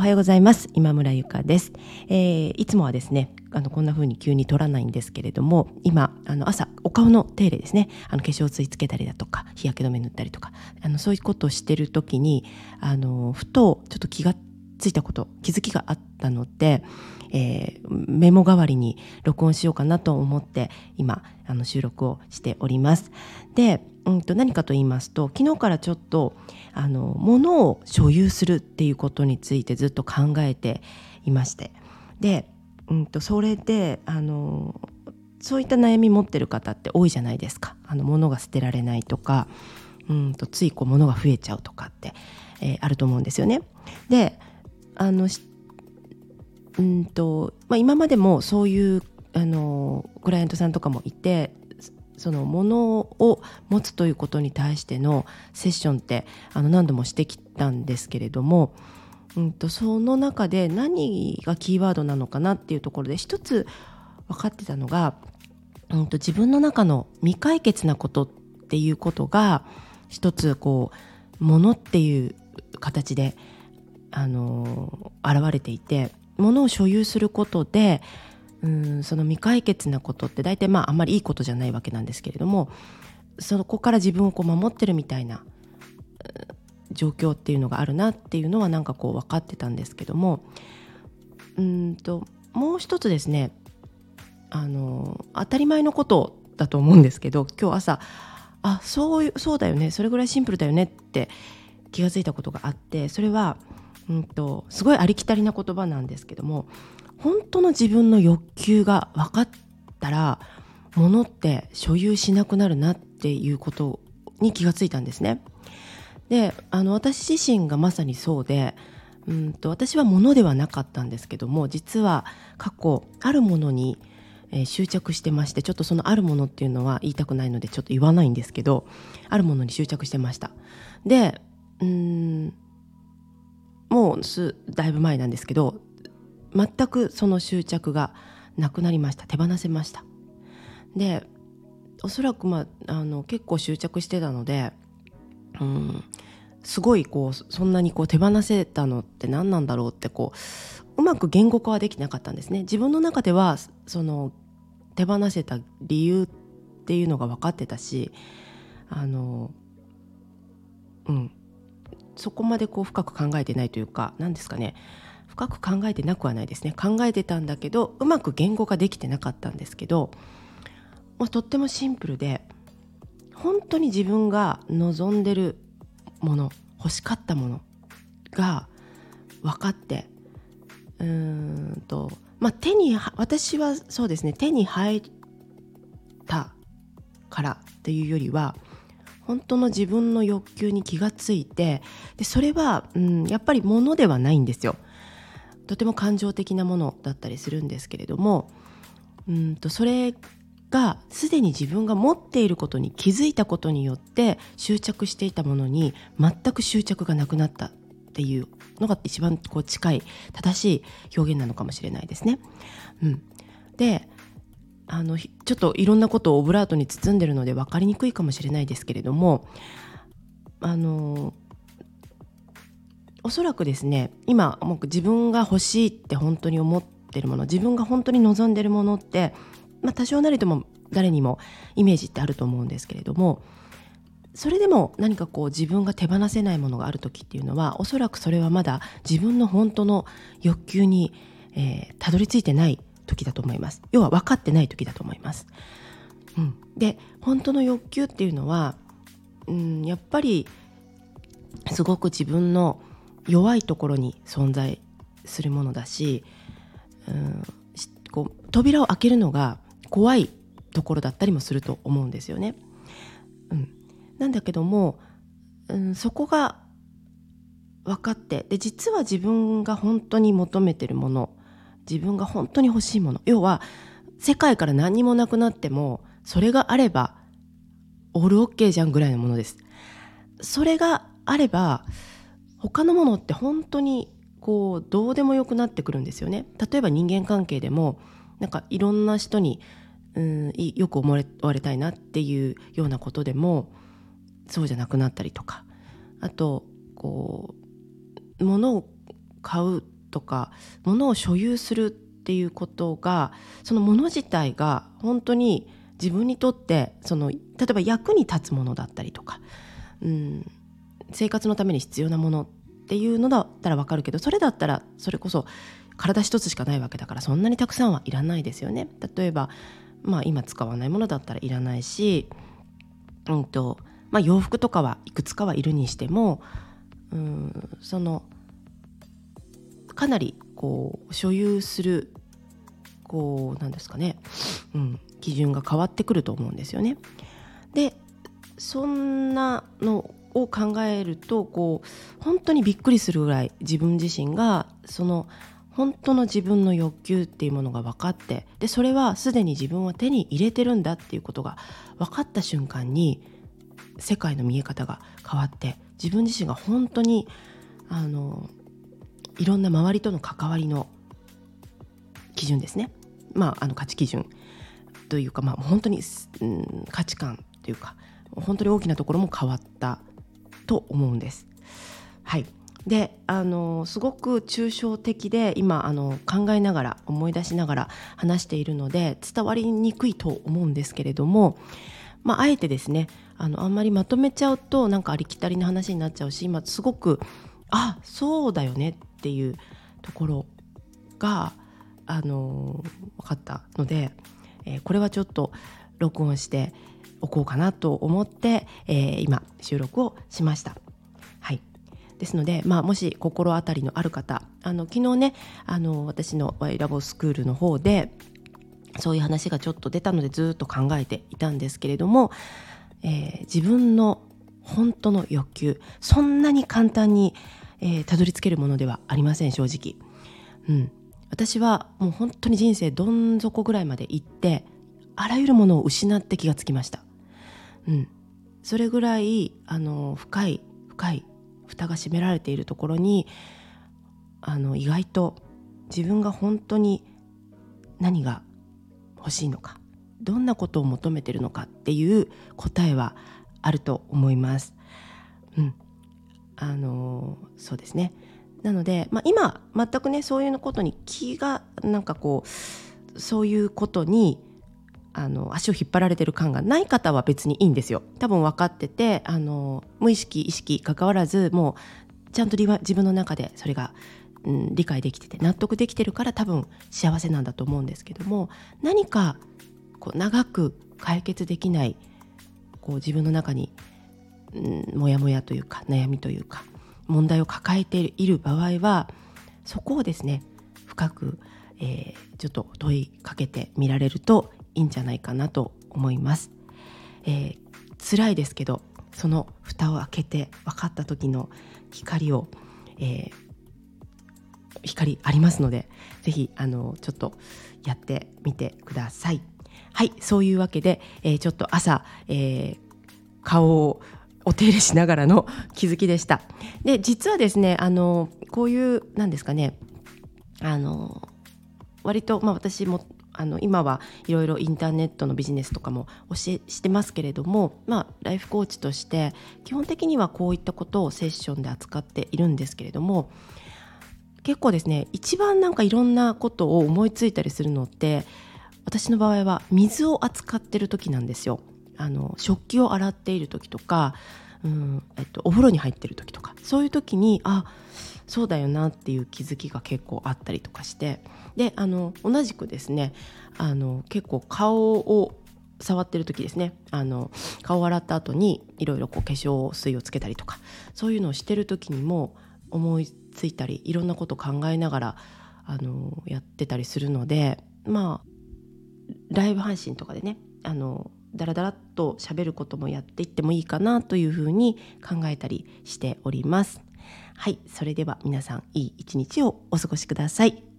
おはようございます。今村ゆかです、えー、いつもはですねあのこんな風に急に取らないんですけれども今あの朝お顔の手入れですねあの化粧水つけたりだとか日焼け止め塗ったりとかあのそういうことをしてる時にあのふとちょっと気がついたこと気づきがあったので、えー、メモ代わりに録音しようかなと思って今あの収録をしております。でうんと何かと言いますと昨日からちょっとあの物を所有するっていうことについてずっと考えていましてで、うんと、それであのそういった悩み持ってる方って多いじゃないですかあの物が捨てられないとかうんとついこう物が増えちゃうとかって、えー、あると思うんですよね。であのうんとまあ、今までもそういうあのクライアントさんとかもいてそのものを持つということに対してのセッションってあの何度もしてきたんですけれども、うんと、その中で何がキーワードなのかなっていうところで一つ分かってたのが、うんと、自分の中の未解決なことっていうことが一つこうものっていう形であの現れていてものを所有することでうんその未解決なことって大体まああんまりいいことじゃないわけなんですけれどもそこから自分をこう守ってるみたいな状況っていうのがあるなっていうのはなんかこう分かってたんですけどもうんともう一つですねあの当たり前のことだと思うんですけど今日朝あそうそうだよねそれぐらいシンプルだよねって気が付いたことがあってそれは、うんとすごいありきたりな言葉なんですけども本当の自分の欲求が分かったら物って所有しなくなるなっていうことに気がついたんですね。であの私自身がまさにそうでうんと私は物ではなかったんですけども実は過去あるものに、えー、執着してましてちょっとそのあるものっていうのは言いたくないのでちょっと言わないんですけどあるものに執着してました。でうんもうすだいぶ前なんですけど全くその執着がなくなりました。手放せました。でおそらく、まあ、あの結構執着してたので、うん、すごいこうそんなにこう手放せたのって何なんだろうってこううまく言語化はできなかったんですね。自分の中ではその手放せた理由っていうのが分かってたしあのうん。そこまでこう深く考えてないというか何ですかね。深く考えてなくはないですね。考えてたんだけどうまく言語化できてなかったんですけど、まあ、とってもシンプルで本当に自分が望んでるもの欲しかったものが分かってうーんとまあ手に私はそうですね手に入ったからっていうよりは本当の自分の欲求に気がついてでそれは、うん、やっぱり物ではないんですよ。とても感情的なものだったりするんですけれどもうんとそれがすでに自分が持っていることに気づいたことによって執着していたものに全く執着がなくなったっていうのが一番こう近い正しい表現なのかもしれないですね。うん、であのちょっといろんなことをオブラートに包んでるので分かりにくいかもしれないですけれどもあのおそらくですね今もう自分が欲しいって本当に思ってるもの自分が本当に望んでるものって、まあ、多少なりとも誰にもイメージってあると思うんですけれどもそれでも何かこう自分が手放せないものがある時っていうのはおそらくそれはまだ自分の本当の欲求に、えー、たどり着いてない時だと思います要は分かってない時だと思います。うん、で本当の欲求っていうのは、うん、やっぱりすごく自分の弱いところに存在するものだし、うん、こう扉を開けるのが怖いところだったりもすると思うんですよね。うん、なんだけども、うん、そこが分かってで実は自分が本当に求めてるもの自分が本当に欲しいもの要は世界から何にもなくなってもそれがあればオールオッケーじゃんぐらいのものです。それがあれば他のものって本当にこうどうでもよくなってくるんですよね。例えば人間関係でもなんかいろんな人にうんよく思われたいなっていうようなことでもそうじゃなくなったりとかあとこう物を買うとか物を所有するっていうことがその物自体が本当に自分にとってその例えば役に立つものだったりとか、うん、生活のために必要なものっていうのだったら分かるけどそれだったらそれこそ体一つしかないわけだからそんなにたくさんはいらないですよね。例えば、まあ、今使わないものだったらいらないし、うんとまあ、洋服とかはいくつかはいるにしてもうんそのかなりこう所有するこうなんですかね、うん、基準が変わってくると思うんですよね。でそんなのを考えるとこう本当にびっくりするぐらい自分自身がその本当の自分の欲求っていうものが分かってでそれはすでに自分は手に入れてるんだっていうことが分かった瞬間に世界の見え方が変わって自分自身が本当にあのいろんな周りとの関わりの基準ですね、まあ、あの価値基準というか、まあ、本当に、うん、価値観というか本当に大きなところも変わったと思うんです。はいであのすごく抽象的で今あの考えながら思い出しながら話しているので伝わりにくいと思うんですけれども、まあ、あえてですねあのあんまりまとめちゃうとなんかありきたりな話になっちゃうし今すごくあそうだよねっていうところがあの分かったので、えー、これはちょっと録音しておこうかなと思って、えー、今収録をしました。はいですので、まあ、もし心当たりのある方あの昨日ねあの私のワイラボスクールの方でそういう話がちょっと出たのでずっと考えていたんですけれども、えー、自分の本当の欲求そんなに簡単に、えー、たどり着けるものではありません正直。うん、私はもう本当に人生どん底ぐらいまで行ってあらゆるものを失って気がつきました。うん、それぐらいあの深い深い蓋が閉められているところにあの意外と自分が本当に何が欲しいのかどんなことを求めてるのかっていう答えはあると思います。うん、あのそうですね。なので、まあ、今全くねそういうことに気がなんかこうそういうことにあの足を引っ張られてる感がない方は別にいいんですよ。多分分かっててあの無意識意識関わらずもうちゃんと自分の中でそれが、うん、理解できてて納得できてるから多分幸せなんだと思うんですけども何かこう長く解決できないこう自分の中に、うん、モヤモヤというか悩みというか問題を抱えている場合はそこをですね深く、えー、ちょっと問いかけてみられるといいんじゃないかなと思います。えー、辛いですけどその蓋を開けて分かった時の光を、えー、光ありますので是非あのちょっとやってみてください。はいそういうわけで、えー、ちょっと朝、えー、顔をお手入れしながらの気づきでした。で実はですねあのこういうなんですかねあの割と、まあ、私もあの今はいろいろインターネットのビジネスとかも教えしてますけれども、まあ、ライフコーチとして基本的にはこういったことをセッションで扱っているんですけれども結構ですね一番なんかいろんなことを思いついたりするのって私の場合は水を扱ってる時なんですよ。あの食器を洗っている時とか、うんえっと、お風呂に入ってる時とかそういう時にあそうだよなっていう気づきが結構あったりとかしてであの同じくですねあの結構顔を触ってる時ですねあの顔を洗った後にいろいろ化粧水をつけたりとかそういうのをしてる時にも思いついたりいろんなこと考えながらあのやってたりするのでまあライブ配信とかでねあのだらだらっと喋ることもやっていってもいいかなというふうに考えたりしております。はい、それでは皆さんいい一日をお過ごしください。